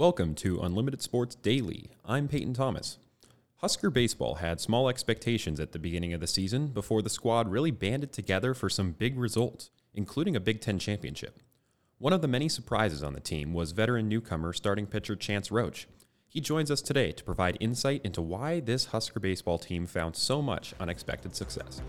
Welcome to Unlimited Sports Daily. I'm Peyton Thomas. Husker Baseball had small expectations at the beginning of the season before the squad really banded together for some big results, including a Big Ten championship. One of the many surprises on the team was veteran newcomer starting pitcher Chance Hroch. He joins us today to provide insight into why this Husker baseball team found so much unexpected success.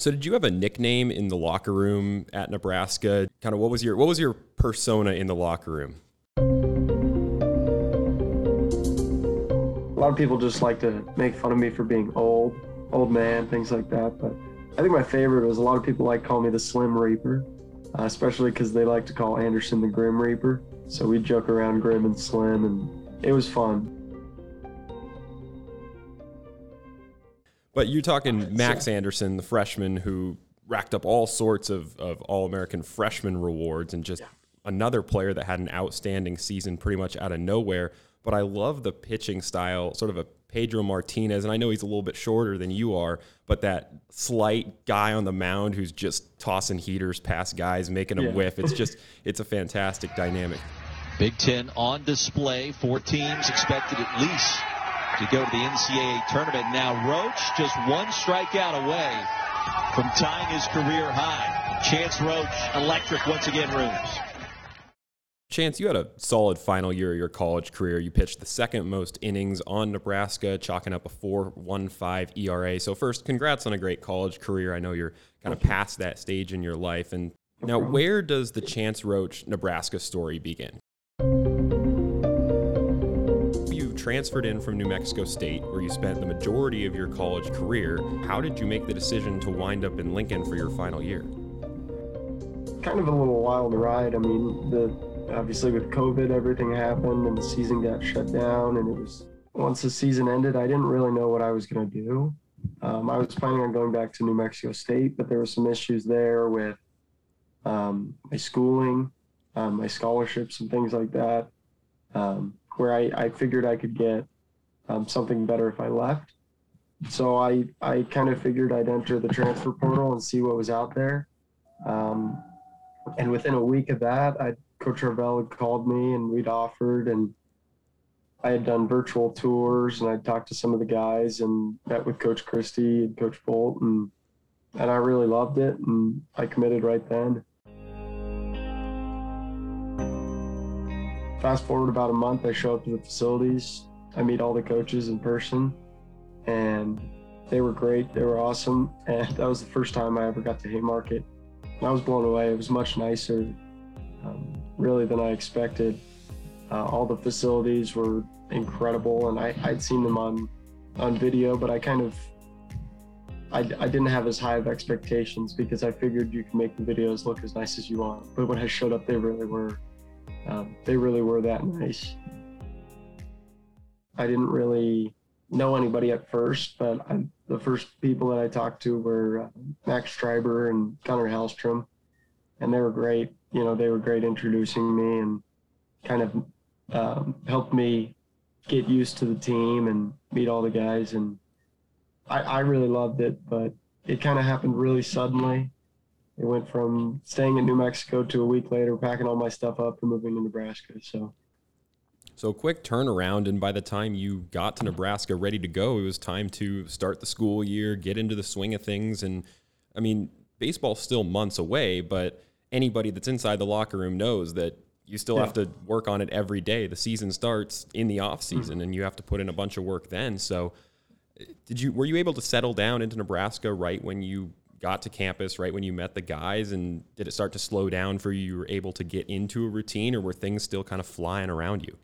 So did you have a nickname in the locker room at Nebraska? Kind of what was your what was your persona in the locker room? A lot of people just like to make fun of me for being old, old man, things like that. But I think my favorite was a lot of people like call me the Slim Reaper, uh, especially because they like to call Anderson the Grim Reaper. So we joke around Grim and Slim, and it was fun. But you're talking Max Anderson, the freshman who racked up all sorts of, of All American freshman rewards and just yeah. another player that had an outstanding season pretty much out of nowhere. But I love the pitching style, sort of a Pedro Martinez. And I know he's a little bit shorter than you are, but that slight guy on the mound who's just tossing heaters past guys, making them yeah. whiff. It's just, it's a fantastic dynamic. Big Ten on display. Four teams expected at least to go to the NCAA tournament. Now Hroch just one strikeout away from tying his career high. Chance Hroch, electric once again, rooms. Chance, you had a solid final year of your college career. You pitched the second most innings on Nebraska, chalking up a 4.15 ERA. So first, congrats on a great college career. I know you're kind of past that stage in your life. And now, where does the Chance Hroch Nebraska story begin? Transferred in from New Mexico State, where you spent the majority of your college career. How did you make the decision to wind up in Lincoln for your final year? Kind of a little wild ride. I mean, the obviously with COVID, everything happened and the season got shut down. And it was once the season ended, I didn't really know what I was going to do. Um, I was planning on going back to New Mexico State, but there were some issues there with um, my schooling, um, my scholarships, and things like that. Um, where I, I figured I could get um, something better if I left. So I, I kind of figured I'd enter the transfer portal and see what was out there. Um, and within a week of that, I, Coach Harvell had called me and we'd offered, and I had done virtual tours and I talked to some of the guys and met with Coach Christie and Coach Bolt, and and I really loved it, and I committed right then. Fast forward about a month, I show up to the facilities. I meet all the coaches in person, and they were great. They were awesome. And that was the first time I ever got to Haymarket. And I was blown away. It was much nicer, um, really, than I expected. Uh, all the facilities were incredible, and I, I'd seen them on on video, but I kind of I, I, didn't have as high of expectations because I figured you can make the videos look as nice as you want. But when I showed up, they really were um, they really were that nice. I didn't really know anybody at first, but I, the first people that I talked to were uh, Max Schreiber and Gunnar Hellstrom, and they were great. You know, they were great introducing me and kind of um, helped me get used to the team and meet all the guys. And I, I really loved it, but it kind of happened really suddenly it went from staying in New Mexico to a week later packing all my stuff up and moving to Nebraska. So, so quick turnaround, and by the time you got to Nebraska ready to go, it was time to start the school year, get into the swing of things. And I mean, baseball's still months away, but anybody that's inside the locker room knows that you still yeah. have to work on it every day. The season starts in the off season, mm-hmm. and you have to put in a bunch of work then. So, did you were you able to settle down into Nebraska right when you got to campus right when you met the guys and did it start to slow down for you? You were able to get into a routine or were things still kind of flying around you?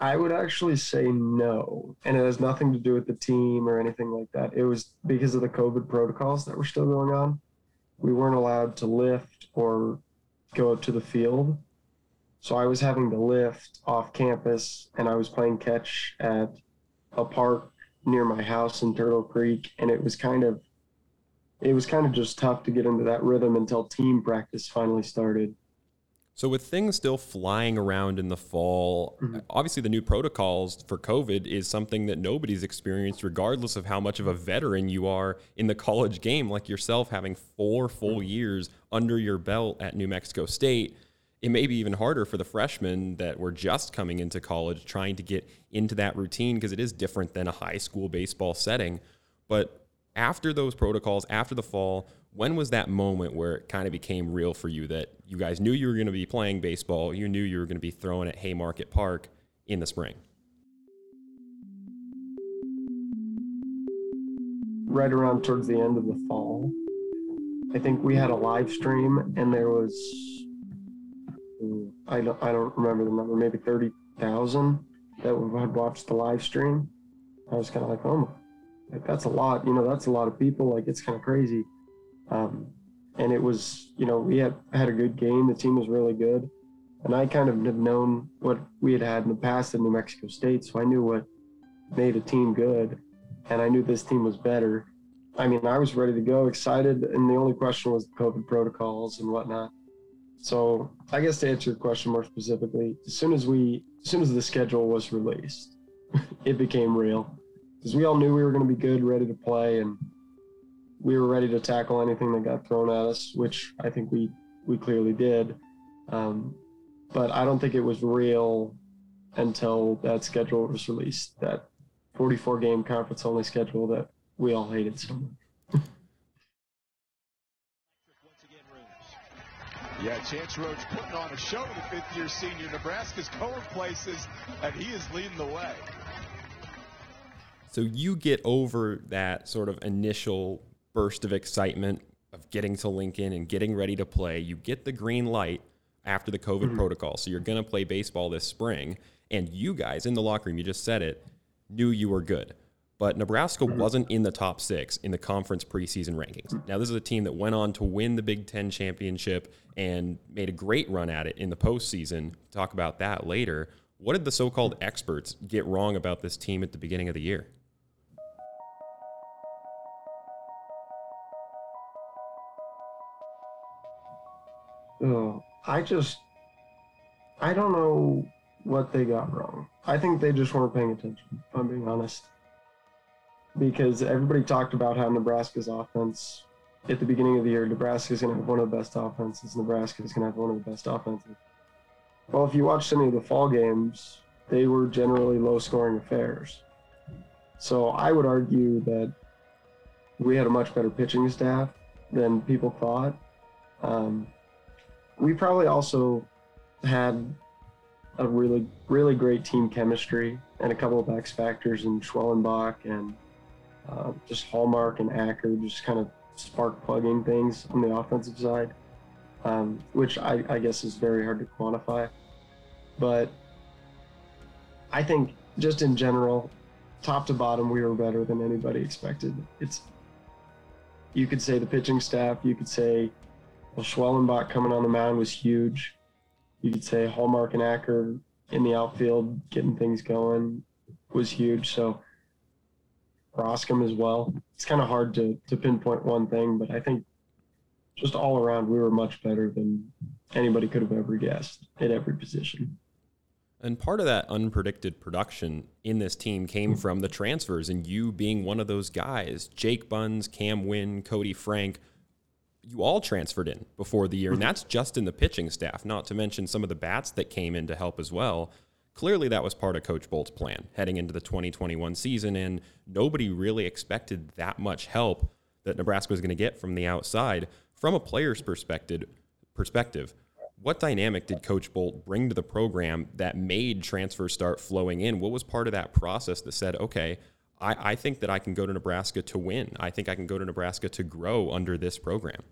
I would actually say no and it has nothing to do with the team or anything like that. It was because of the covid protocols that were still going on. We weren't allowed to lift or go up to the field. So i was having to lift off campus and i was playing catch at a park near my house in turtle creek and it was kind of it was kind of just tough to get into that rhythm until team practice finally started. So, with things still flying around in the fall, mm-hmm. obviously the new protocols for COVID is something that nobody's experienced, regardless of how much of a veteran you are in the college game, like yourself having four full mm-hmm. years under your belt at New Mexico State. It may be even harder for the freshmen that were just coming into college trying to get into that routine because it is different than a high school baseball setting. But after those protocols, after the fall, when was that moment where it kind of became real for you that you guys knew you were going to be playing baseball, you knew you were going to be throwing at Haymarket Park in the spring? Right around towards the end of the fall, I think we had a live stream and there was, I don't, I don't remember the number, maybe 30,000 that had watched the live stream. I was kind of like, oh my, like that's a lot, you know, that's a lot of people. Like it's kind of crazy. Um, and it was, you know, we had had a good game. The team was really good, and I kind of have known what we had had in the past in New Mexico State, so I knew what made a team good, and I knew this team was better. I mean, I was ready to go, excited, and the only question was COVID protocols and whatnot. So I guess to answer your question more specifically, as soon as we, as soon as the schedule was released, it became real because we all knew we were going to be good, ready to play, and we were ready to tackle anything that got thrown at us, which I think we we clearly did. Um, but I don't think it was real until that schedule was released. That 44 game conference only schedule that we all hated so much. Yeah, Chance Hroch putting on a show to the fifth year senior. Nebraska's going places, and he is leading the way. So you get over that sort of initial burst of excitement of getting to Lincoln and getting ready to play. You get the green light after the COVID mm-hmm. protocol. So you're going to play baseball this spring. And you guys in the locker room, you just said it, knew you were good. But Nebraska mm-hmm. wasn't in the top six in the conference preseason rankings. Mm-hmm. Now, this is a team that went on to win the Big Ten championship and made a great run at it in the postseason. Talk about that later. What did the so called experts get wrong about this team at the beginning of the year? I just, I don't know what they got wrong. I think they just weren't paying attention, if I'm being honest. Because everybody talked about how Nebraska's offense, at the beginning of the year, Nebraska's going to have one of the best offenses. Nebraska's going to have one of the best offenses. Well, if you watched any of the fall games, they were generally low scoring affairs. So I would argue that we had a much better pitching staff than people thought. Um, we probably also had a really really great team chemistry and a couple of X factors in Schwellenbach and uh, just Hallmark and Acker just kind of spark plugging things on the offensive side, um, which I, I guess is very hard to quantify. But I think just in general, top to bottom, we were better than anybody expected. It's you could say the pitching staff, you could say well, Schwellenbach coming on the mound was huge. You could say Hallmark and Acker in the outfield getting things going was huge. So Roskam as well. It's kind of hard to, to pinpoint one thing, but I think just all around we were much better than anybody could have ever guessed at every position. And part of that unpredicted production in this team came from the transfers and you being one of those guys. Jake Buns, Cam Wynn, Cody Frank – you all transferred in before the year, and mm-hmm. that's just in the pitching staff, not to mention some of the bats that came in to help as well. Clearly, that was part of Coach Bolt's plan heading into the 2021 season, and nobody really expected that much help that Nebraska was going to get from the outside. From a player's perspective, perspective, what dynamic did Coach Bolt bring to the program that made transfers start flowing in? What was part of that process that said, okay, I, I think that I can go to Nebraska to win. I think I can go to Nebraska to grow under this program.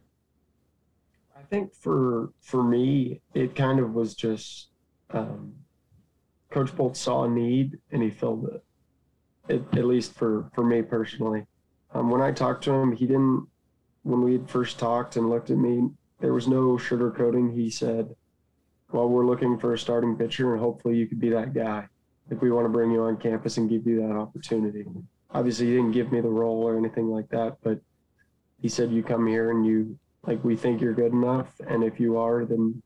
I think for for me, it kind of was just um, Coach Bolt saw a need and he filled it. it at least for for me personally. Um, when I talked to him, he didn't. When we had first talked and looked at me, there was no sugarcoating. He said, "Well, we're looking for a starting pitcher, and hopefully you could be that guy." If we want to bring you on campus and give you that opportunity. Obviously, he didn't give me the role or anything like that, but he said, you come here and you, like, we think you're good enough. And if you are, then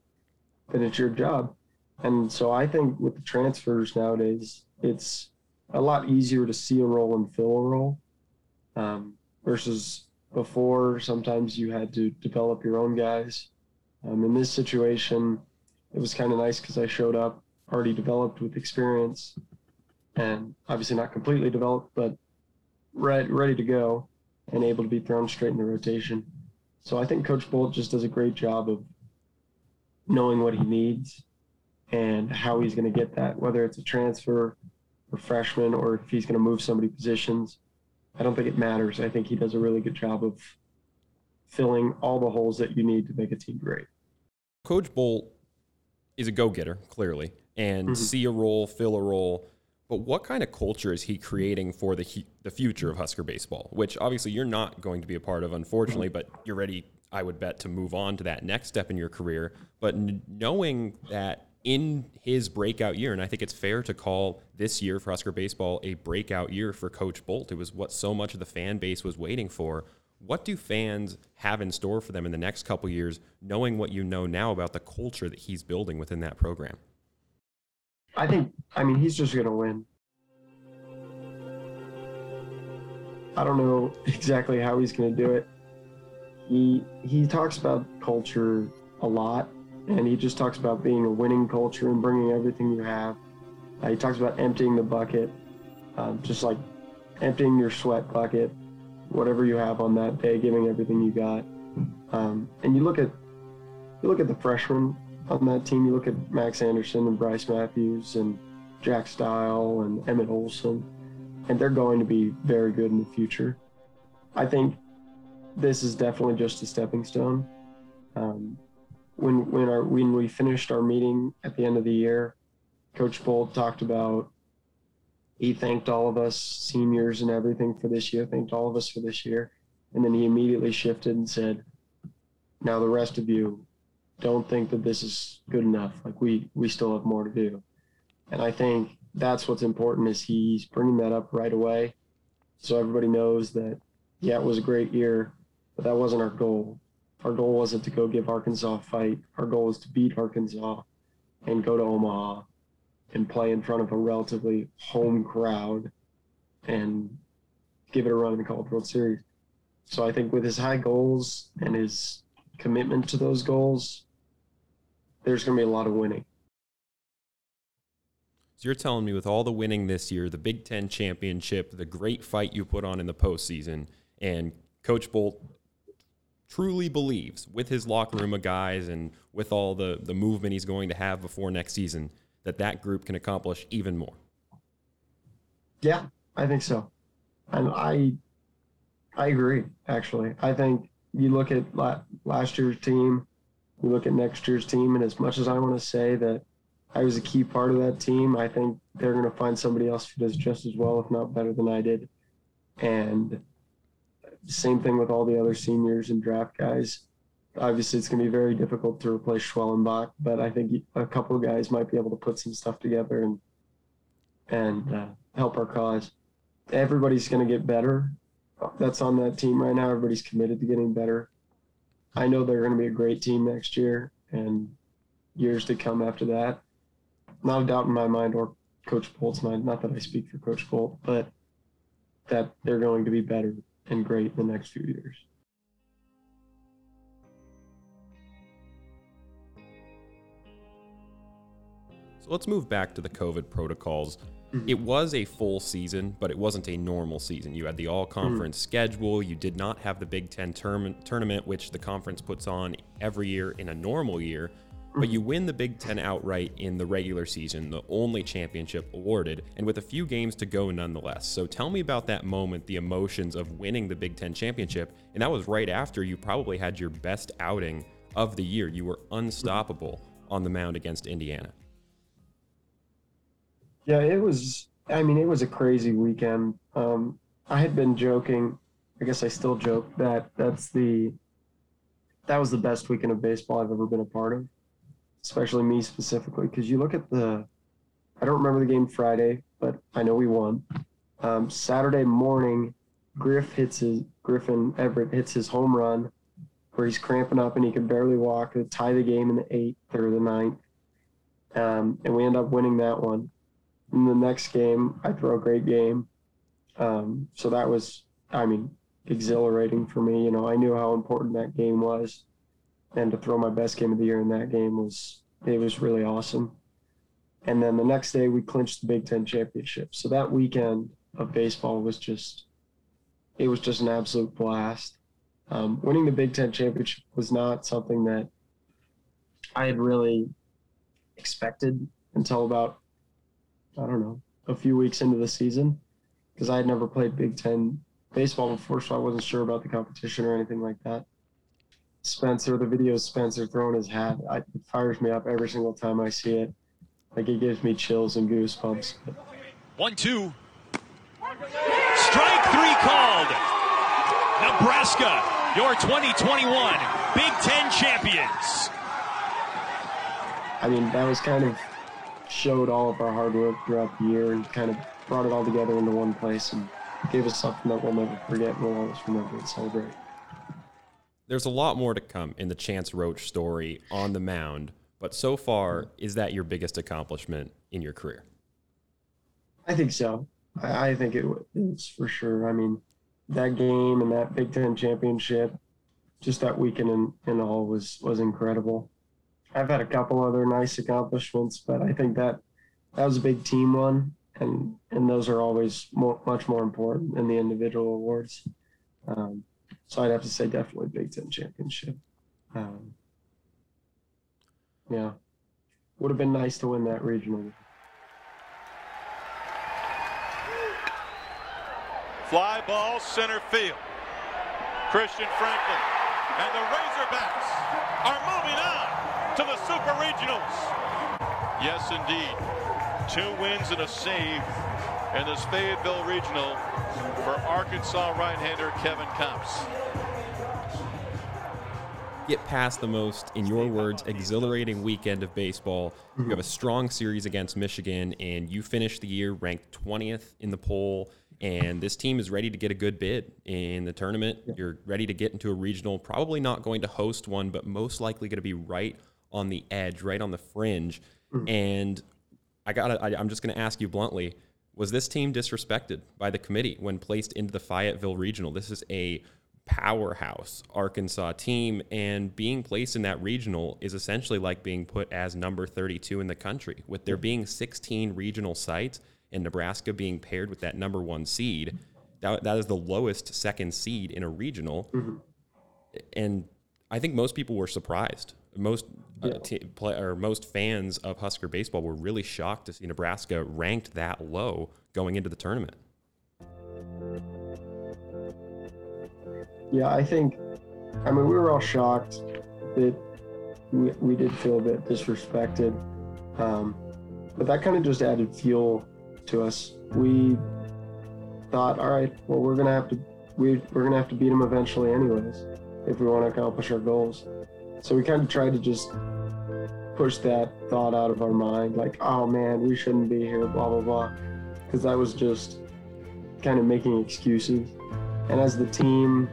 then it's your job. And so I think with the transfers nowadays, it's a lot easier to see a role and fill a role um, versus before. Sometimes you had to develop your own guys. Um, in this situation, it was kind of nice because I showed up already developed with experience and obviously not completely developed, but ready, ready to go and able to be thrown straight in the rotation. So I think Coach Bolt just does a great job of knowing what he needs and how he's going to get that, whether it's a transfer or freshman or if he's going to move somebody positions. I don't think it matters. I think he does a really good job of filling all the holes that you need to make a team great. Coach Bolt is a go getter, clearly, and mm-hmm. see a role, fill a role. But what kind of culture is he creating for the the future of Husker baseball? Which obviously you're not going to be a part of, unfortunately, but you're ready, I would bet, to move on to that next step in your career. But n- knowing that in his breakout year, and I think it's fair to call this year for Husker baseball a breakout year for Coach Bolt. It was what so much of the fan base was waiting for. What do fans have in store for them in the next couple years, knowing what you know now about the culture that he's building within that program? I think, I mean, he's just going to win. I don't know exactly how he's going to do it. He he talks about culture a lot, and he just talks about being a winning culture and bringing everything you have. Uh, he talks about emptying the bucket, uh, just like emptying your sweat bucket, whatever you have on that day, giving everything you got. Um, and you look at you look at the freshmen on that team. You look at Max Anderson and Brice Matthews and Jack Stile and Emmett Olson, and they're going to be very good in the future. I think this is definitely just a stepping stone. Um, when when our when we finished our meeting at the end of the year, Coach Bolt talked about he thanked all of us seniors and everything for this year, thanked all of us for this year, and then he immediately shifted and said, "Now the rest of you, don't think that this is good enough. Like we we still have more to do. And I think that's what's important is he's bringing that up right away, so everybody knows that yeah, it was a great year, but that wasn't our goal. Our goal wasn't to go give Arkansas a fight. Our goal was to beat Arkansas and go to Omaha and play in front of a relatively home crowd and give it a run in the College World Series. So I think with his high goals and his commitment to those goals, there's going to be a lot of winning. So you're telling me with all the winning this year, the Big Ten championship, the great fight you put on in the postseason, and Coach Bolt truly believes with his locker room of guys and with all the, the movement he's going to have before next season that that group can accomplish even more. Yeah, I think so. And I I agree actually. I think you look at last year's team we look at next year's team, and as much as I want to say that I was a key part of that team, I think they're going to find somebody else who does just as well, if not better than I did. And same thing with all the other seniors and draft guys. Obviously, it's going to be very difficult to replace Schwellenbach, but I think a couple of guys might be able to put some stuff together and and uh, help our cause. Everybody's going to get better. That's on that team right now. Everybody's committed to getting better. I know they're going to be a great team next year and years to come after that. Not a doubt in my mind or Coach Bolt's mind, not that I speak for Coach Bolt, but that they're going to be better and great in the next few years. So let's move back to the COVID protocols. Mm-hmm. It was a full season, but it wasn't a normal season. You had the all conference mm-hmm. schedule. You did not have the Big Ten term- tournament, which the conference puts on every year in a normal year. Mm-hmm. But you win the Big Ten outright in the regular season, the only championship awarded, and with a few games to go nonetheless. So tell me about that moment, the emotions of winning the Big Ten championship. And that was right after you probably had your best outing of the year. You were unstoppable on the mound against Indiana. Yeah, it was. I mean, it was a crazy weekend. Um, I had been joking. I guess I still joke that that's the that was the best weekend of baseball I've ever been a part of, especially me specifically. Because you look at the, I don't remember the game Friday, but I know we won. Um, Saturday morning, Griff hits his Griffin Everitt hits his home run where he's cramping up and he can barely walk to tie the game in the eighth or the ninth. Um, and we end up winning that one. In the next game, I throw a great game. Um, so that was, I mean, exhilarating for me. You know, I knew how important that game was, and to throw my best game of the year in that game was it was really awesome. And then the next day, we clinched the Big Ten championship. So that weekend of baseball was just, it was just an absolute blast. Um, winning the Big Ten championship was not something that I had really expected until about, I don't know, a few weeks into the season because I had never played Big Ten baseball before, so I wasn't sure about the competition or anything like that. Spencer, the video Spencer throwing his hat, I, it fires me up every single time I see it. Like it gives me chills and goosebumps. One, two. Strike three called. Nebraska, your 2021 Big Ten champions. I mean, that was kind of showed all of our hard work throughout the year and kind of brought it all together into one place and gave us something that we'll never forget and we'll always remember and celebrate. There's a lot more to come in the Chance Hroch story on the mound, but so far, is that your biggest accomplishment in your career? I think so. I, I think it is for sure. I mean, that game and that Big Ten championship, just that weekend in, in all was was incredible. I've had a couple other nice accomplishments, but I think that that was a big team one, and and those are always more, much more important than the individual awards. Um, so I'd have to say definitely Big Ten championship. Um, yeah, would have been nice to win that regional. Fly ball center field. Christian Franklin and the Razorbacks are moving on to the Super Regionals. Yes, indeed. Two wins and a save in the Fayetteville Regional for Arkansas right-hander Kevin Kopps. Get past the most, in your words, exhilarating weekend of baseball. You have a strong series against Michigan, and you finish the year ranked 20th in the poll. And this team is ready to get a good bid in the tournament. You're ready to get into a regional, probably not going to host one, but most likely going to be right on the edge, right on the fringe. Mm. And I got I, I'm just going to ask you bluntly, was this team disrespected by the committee when placed into the Fayetteville Regional? This is a powerhouse Arkansas team, and being placed in that regional is essentially like being put as number 32 in the country. With there being 16 regional sites and Nebraska being paired with that number one seed, that, that is the lowest second seed in a regional. Mm-hmm. And I think most people were surprised. Most uh, t- play, or most fans of Husker baseball were really shocked to see Nebraska ranked that low going into the tournament. Yeah, I think, I mean, we were all shocked that we, we did feel a bit disrespected. Um, but that kind of just added fuel to us. We thought, all right, well, we're going to have to, we, we're going to have to beat them eventually, anyways, if we want to accomplish our goals. So we kind of tried to just push that thought out of our mind, like, oh man, we shouldn't be here, blah, blah, blah. Because that was just kind of making excuses. And as the team,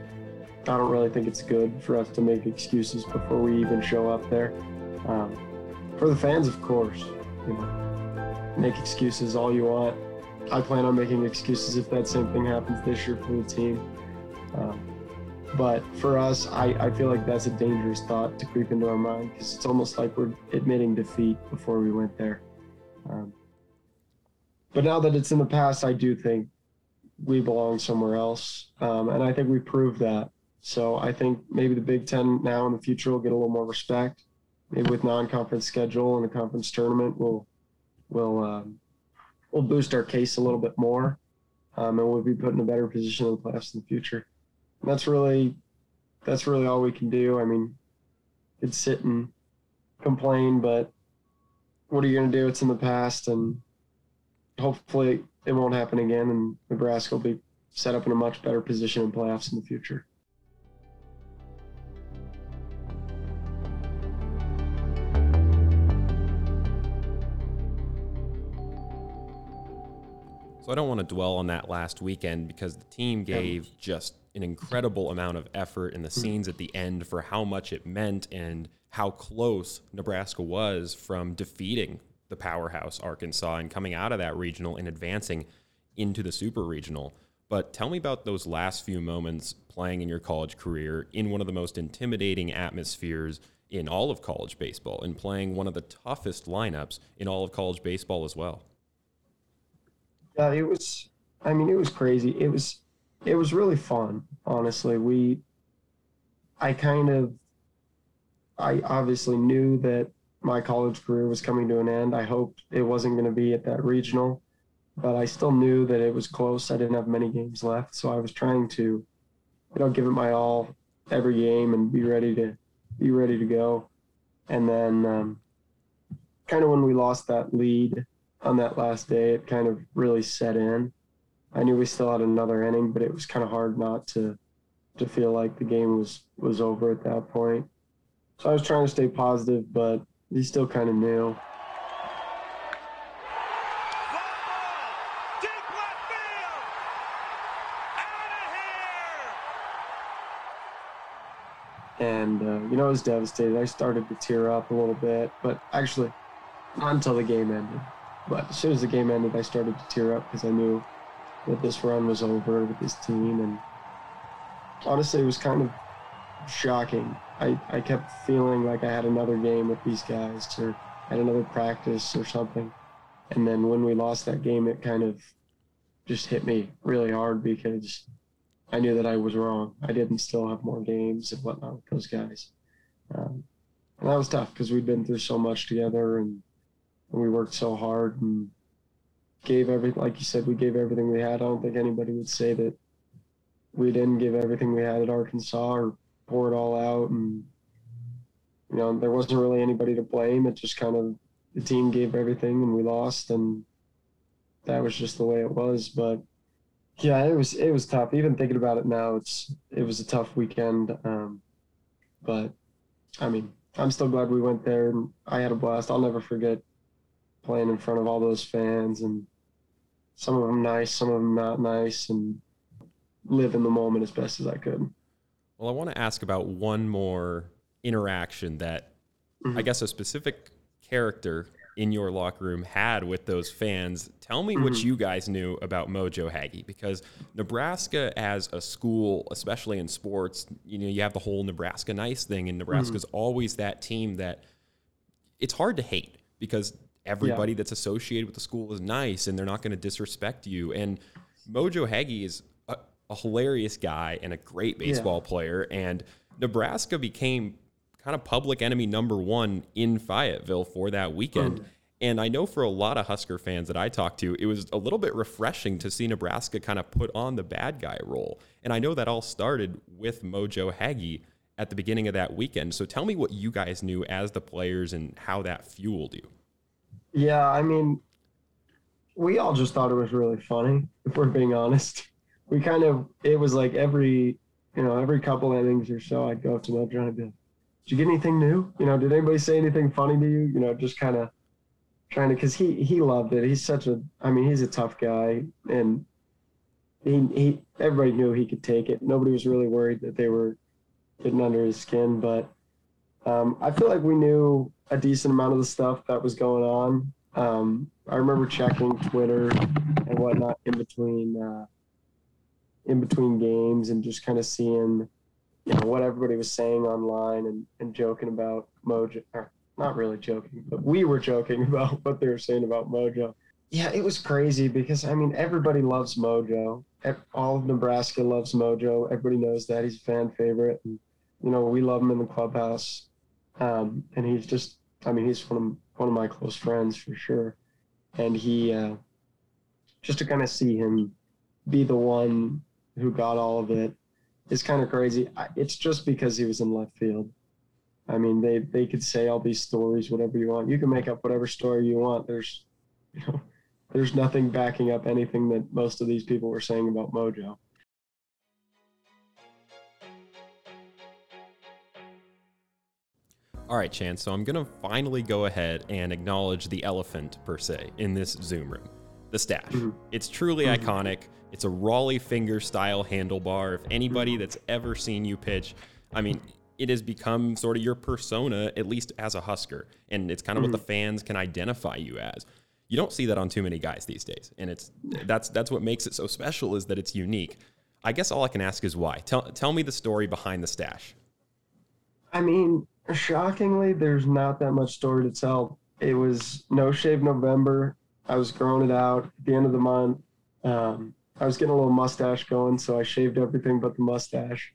I don't really think it's good for us to make excuses before we even show up there. Um, for the fans, of course, you know, make excuses all you want. I plan on making excuses if that same thing happens this year for the team. Um, but for us, I, I feel like that's a dangerous thought to creep into our mind because it's almost like we're admitting defeat before we went there. Um, but now that it's in the past, I do think we belong somewhere else. Um, and I think we proved that. So I think maybe the Big Ten now in the future will get a little more respect. Maybe with non-conference schedule and a conference tournament, we'll we'll um, we'll boost our case a little bit more, um, and we'll be put in a better position in the playoffs in the future. That's really that's really all we can do. I mean, could sit and complain, but what are you going to do? It's in the past, and hopefully it won't happen again, and Nebraska will be set up in a much better position in playoffs in the future. So I don't want to dwell on that last weekend because the team gave just an incredible amount of effort in the scenes at the end for how much it meant and how close Nebraska was from defeating the powerhouse Arkansas and coming out of that regional and advancing into the super regional. But tell me about those last few moments playing in your college career in one of the most intimidating atmospheres in all of college baseball and playing one of the toughest lineups in all of college baseball as well. Yeah, it was. I mean, it was crazy. It was. It was really fun. Honestly, we. I kind of. I obviously knew that my college career was coming to an end. I hoped it wasn't going to be at that regional, but I still knew that it was close. I didn't have many games left, so I was trying to, you know, give it my all every game and be ready to be ready to go. And then, um, kind of when we lost that lead on that last day, it kind of really set in. I knew we still had another inning, but it was kind of hard not to to feel like the game was was over at that point. So I was trying to stay positive, but he still kind of knew. And uh, you know, I was devastated. I started to tear up a little bit, but actually, not until the game ended. But as soon as the game ended, I started to tear up because I knew that this run was over with this team. And honestly, it was kind of shocking. I, I kept feeling like I had another game with these guys or had another practice or something. And then when we lost that game, it kind of just hit me really hard because I knew that I was wrong. I didn't still have more games and whatnot with those guys. Um, and that was tough because we'd been through so much together and, and we worked so hard and gave everything, like you said, we gave everything we had. I don't think anybody would say that we didn't give everything we had at Arkansas or pour it all out. And, you know, there wasn't really anybody to blame. It just kind of, the team gave everything and we lost. And that was just the way it was. But, yeah, it was it was tough. Even thinking about it now, it's it was a tough weekend. Um, but I mean, I'm still glad we went there, and I had a blast. I'll never forget playing in front of all those fans, and some of them nice, some of them not nice, and live in the moment as best as I could. Well, I want to ask about one more interaction that Mm-hmm. I guess a specific character in your locker room had with those fans. Tell me what Mm-hmm. you guys knew about Mojo Hagge because Nebraska as a school, especially in sports, you know, you have the whole Nebraska nice thing and Nebraska's Mm-hmm. always that team that it's hard to hate because everybody that's associated with the school is nice and they're not going to disrespect you. And Mojo Hagge is a, a hilarious guy and a great baseball player. And Nebraska became kind of public enemy number one in Fayetteville for that weekend. Mm. And I know for a lot of Husker fans that I talked to, it was a little bit refreshing to see Nebraska kind of put on the bad guy role. And I know that all started with Mojo Hagge at the beginning of that weekend. So tell me what you guys knew as the players and how that fueled you. Yeah, I mean, we all just thought it was really funny, if we're being honest. We kind of, it was like every, you know, every couple innings or so, I'd go up to Mojo and be like, did you get anything new? You know, did anybody say anything funny to you? You know, just kind of trying to, because he, he loved it. He's such a, I mean, he's a tough guy and he, he, everybody knew he could take it. Nobody was really worried that they were getting under his skin, but um, I feel like we knew a decent amount of the stuff that was going on. Um, I remember checking Twitter and whatnot in between uh, in between games and just kind of seeing you know what everybody was saying online and, and joking about Mojo or not really joking, but we were joking about what they were saying about Mojo. Yeah, it was crazy because I mean everybody loves Mojo. All of Nebraska loves Mojo. Everybody knows that he's a fan favorite. And, you know, we love him in the clubhouse. Um, and he's just I mean, he's one of one of my close friends for sure. And he uh, just to kind of see him be the one who got all of it is kind of crazy. I- It's just because he was in left field. I mean, they they could say all these stories, whatever you want. You can make up whatever story you want. There's, you know, there's nothing backing up anything that most of these people were saying about Mojo. All right, Chance. So I'm going to finally go ahead and acknowledge the elephant, per se, in this Zoom room. the stash. Mm-hmm. It's truly mm-hmm. iconic. It's a Rollie finger style handlebar. If anybody mm-hmm. that's ever seen you pitch, I mean, it has become sort of your persona, at least as a Husker, and it's kind of what the mm-hmm. fans can identify you as. You don't see that on too many guys these days, and it's that's that's what makes it so special is that it's unique. I guess all I can ask is why. Tell tell me the story behind the stash. I mean, shockingly, there's not that much story to tell. It was no shave November. I was growing it out at the end of the month. Um, I was getting a little mustache going, so I shaved everything but the mustache.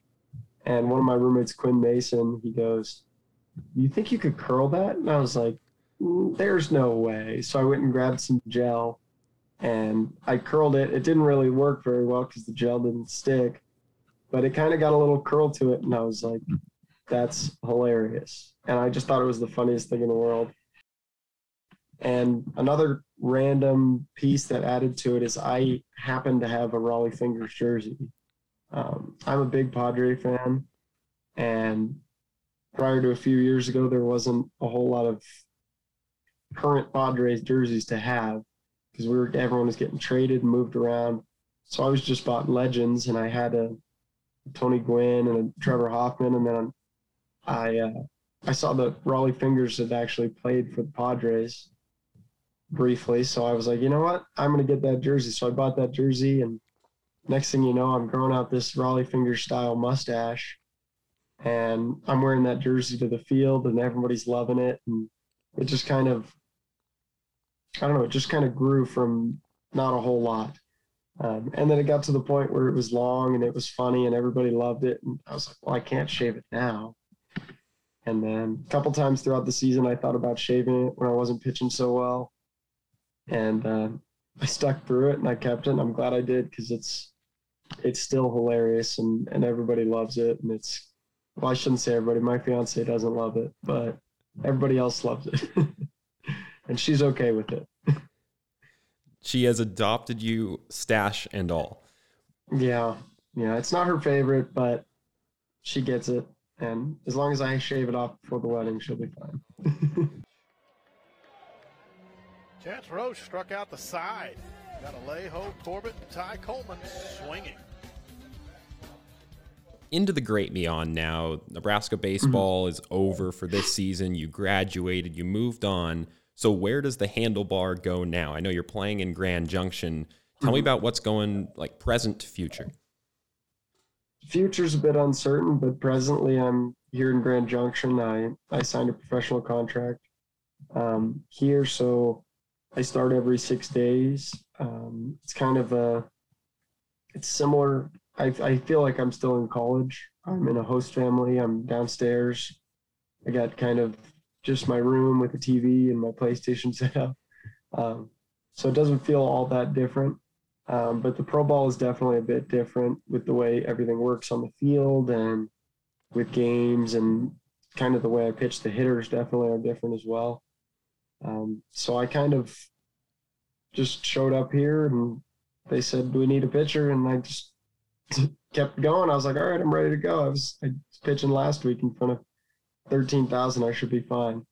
And one of my roommates, Quinn Mason, he goes, "You think you could curl that?" And I was like, mm, "There's no way." So I went and grabbed some gel, and I curled it. It didn't really work very well because the gel didn't stick, but it kind of got a little curl to it, and I was like, "That's hilarious." And I just thought it was the funniest thing in the world. And another random piece that added to it is I happen to have a Rollie Fingers jersey. Um, I'm a big Padre fan, and prior to a few years ago, there wasn't a whole lot of current Padres jerseys to have because we were everyone was getting traded and moved around. So I was just bought legends, and I had a Tony Gwynn and a Trevor Hoffman, and then I uh, I saw that Rollie Fingers had actually played for the Padres, briefly. So I was like, you know what? I'm to get that jersey. So I bought that jersey. And next thing you know, I'm growing out this Rollie Fingers style mustache. And I'm wearing that jersey to the field and everybody's loving it. And it just kind of, I don't know, it just kind of grew from not a whole lot. Um, and then it got to the point where it was long and it was funny and everybody loved it. And I was like, well, I can't shave it now. And then a couple times throughout the season, I thought about shaving it when I wasn't pitching so well and uh, I stuck through it and I kept it. And I'm glad I did because it's it's still hilarious and and everybody loves it. And it's well, I shouldn't say everybody. My fiance doesn't love it, but everybody else loves it, and she's okay with it. she has adopted you, stash and all. Yeah, yeah. It's not her favorite, but she gets it. And as long as I shave it off before the wedding, she'll be fine. Chance Hroch struck out the side. Got Alejo, Corbett, Ty Coleman swinging. Into the great beyond now. Nebraska baseball mm-hmm. is over for this season. You graduated, you moved on. So where does the handlebar go now? I know you're playing in Grand Junction. Tell mm-hmm. me about what's going like present to future. Future's a bit uncertain, but presently I'm here in Grand Junction. I I signed a professional contract um, here, so I start every six days. Um, it's kind of a, it's similar. I, I feel like I'm still in college. I'm in a host family. I'm downstairs. I got kind of just my room with a TV and my PlayStation set up. Um, so it doesn't feel all that different. Um, but the pro ball is definitely a bit different with the way everything works on the field and with games and kind of the way I pitch the hitters definitely are different as well. Um, so I kind of just showed up here and they said, "Do we need a pitcher?" And I just kept going. I was like, "All right, I'm ready to go." I was, I was pitching last week in front of thirteen thousand. I should be fine.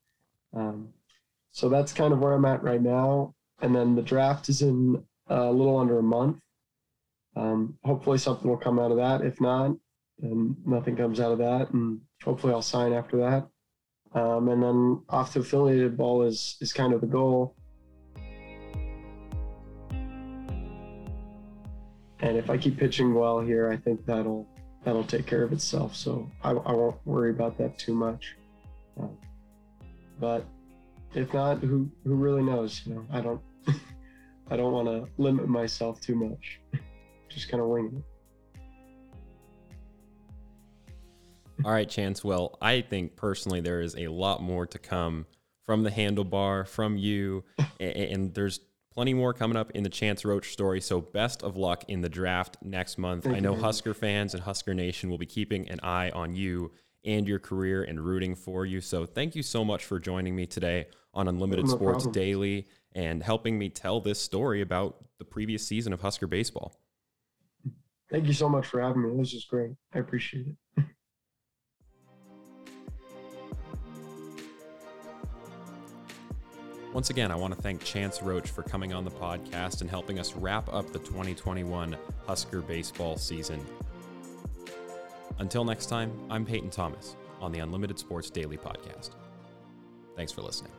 Um, so that's kind of where I'm at right now. And then the draft is in a little under a month. Um, hopefully something will come out of that. If not, then nothing comes out of that, and hopefully I'll sign after that. Um, and then off to affiliated ball is is kind of the goal. And if I keep pitching well here, I think that'll that'll take care of itself. So I, I won't worry about that too much. Uh, but if not, who who really knows? You know, I don't I don't want to limit myself too much. Just kind of wing it. All right, Chance. Well, I think personally there is a lot more to come from the handlebar, from you, and, and there's plenty more coming up in the Chance Hroch story. So best of luck in the draft next month. Thank I know Husker fans and Husker Nation will be keeping an eye on you and your career and rooting for you. So thank you so much for joining me today on Unlimited no Sports problem. Daily and helping me tell this story about the previous season of Husker baseball. Thank you so much for having me. This is great. I appreciate it. Once again, I want to thank Chance Hroch for coming on the podcast and helping us wrap up the 2021 Husker baseball season. Until next time, I'm Peyton Thomas on the Unlimited Sports Daily Podcast. Thanks for listening.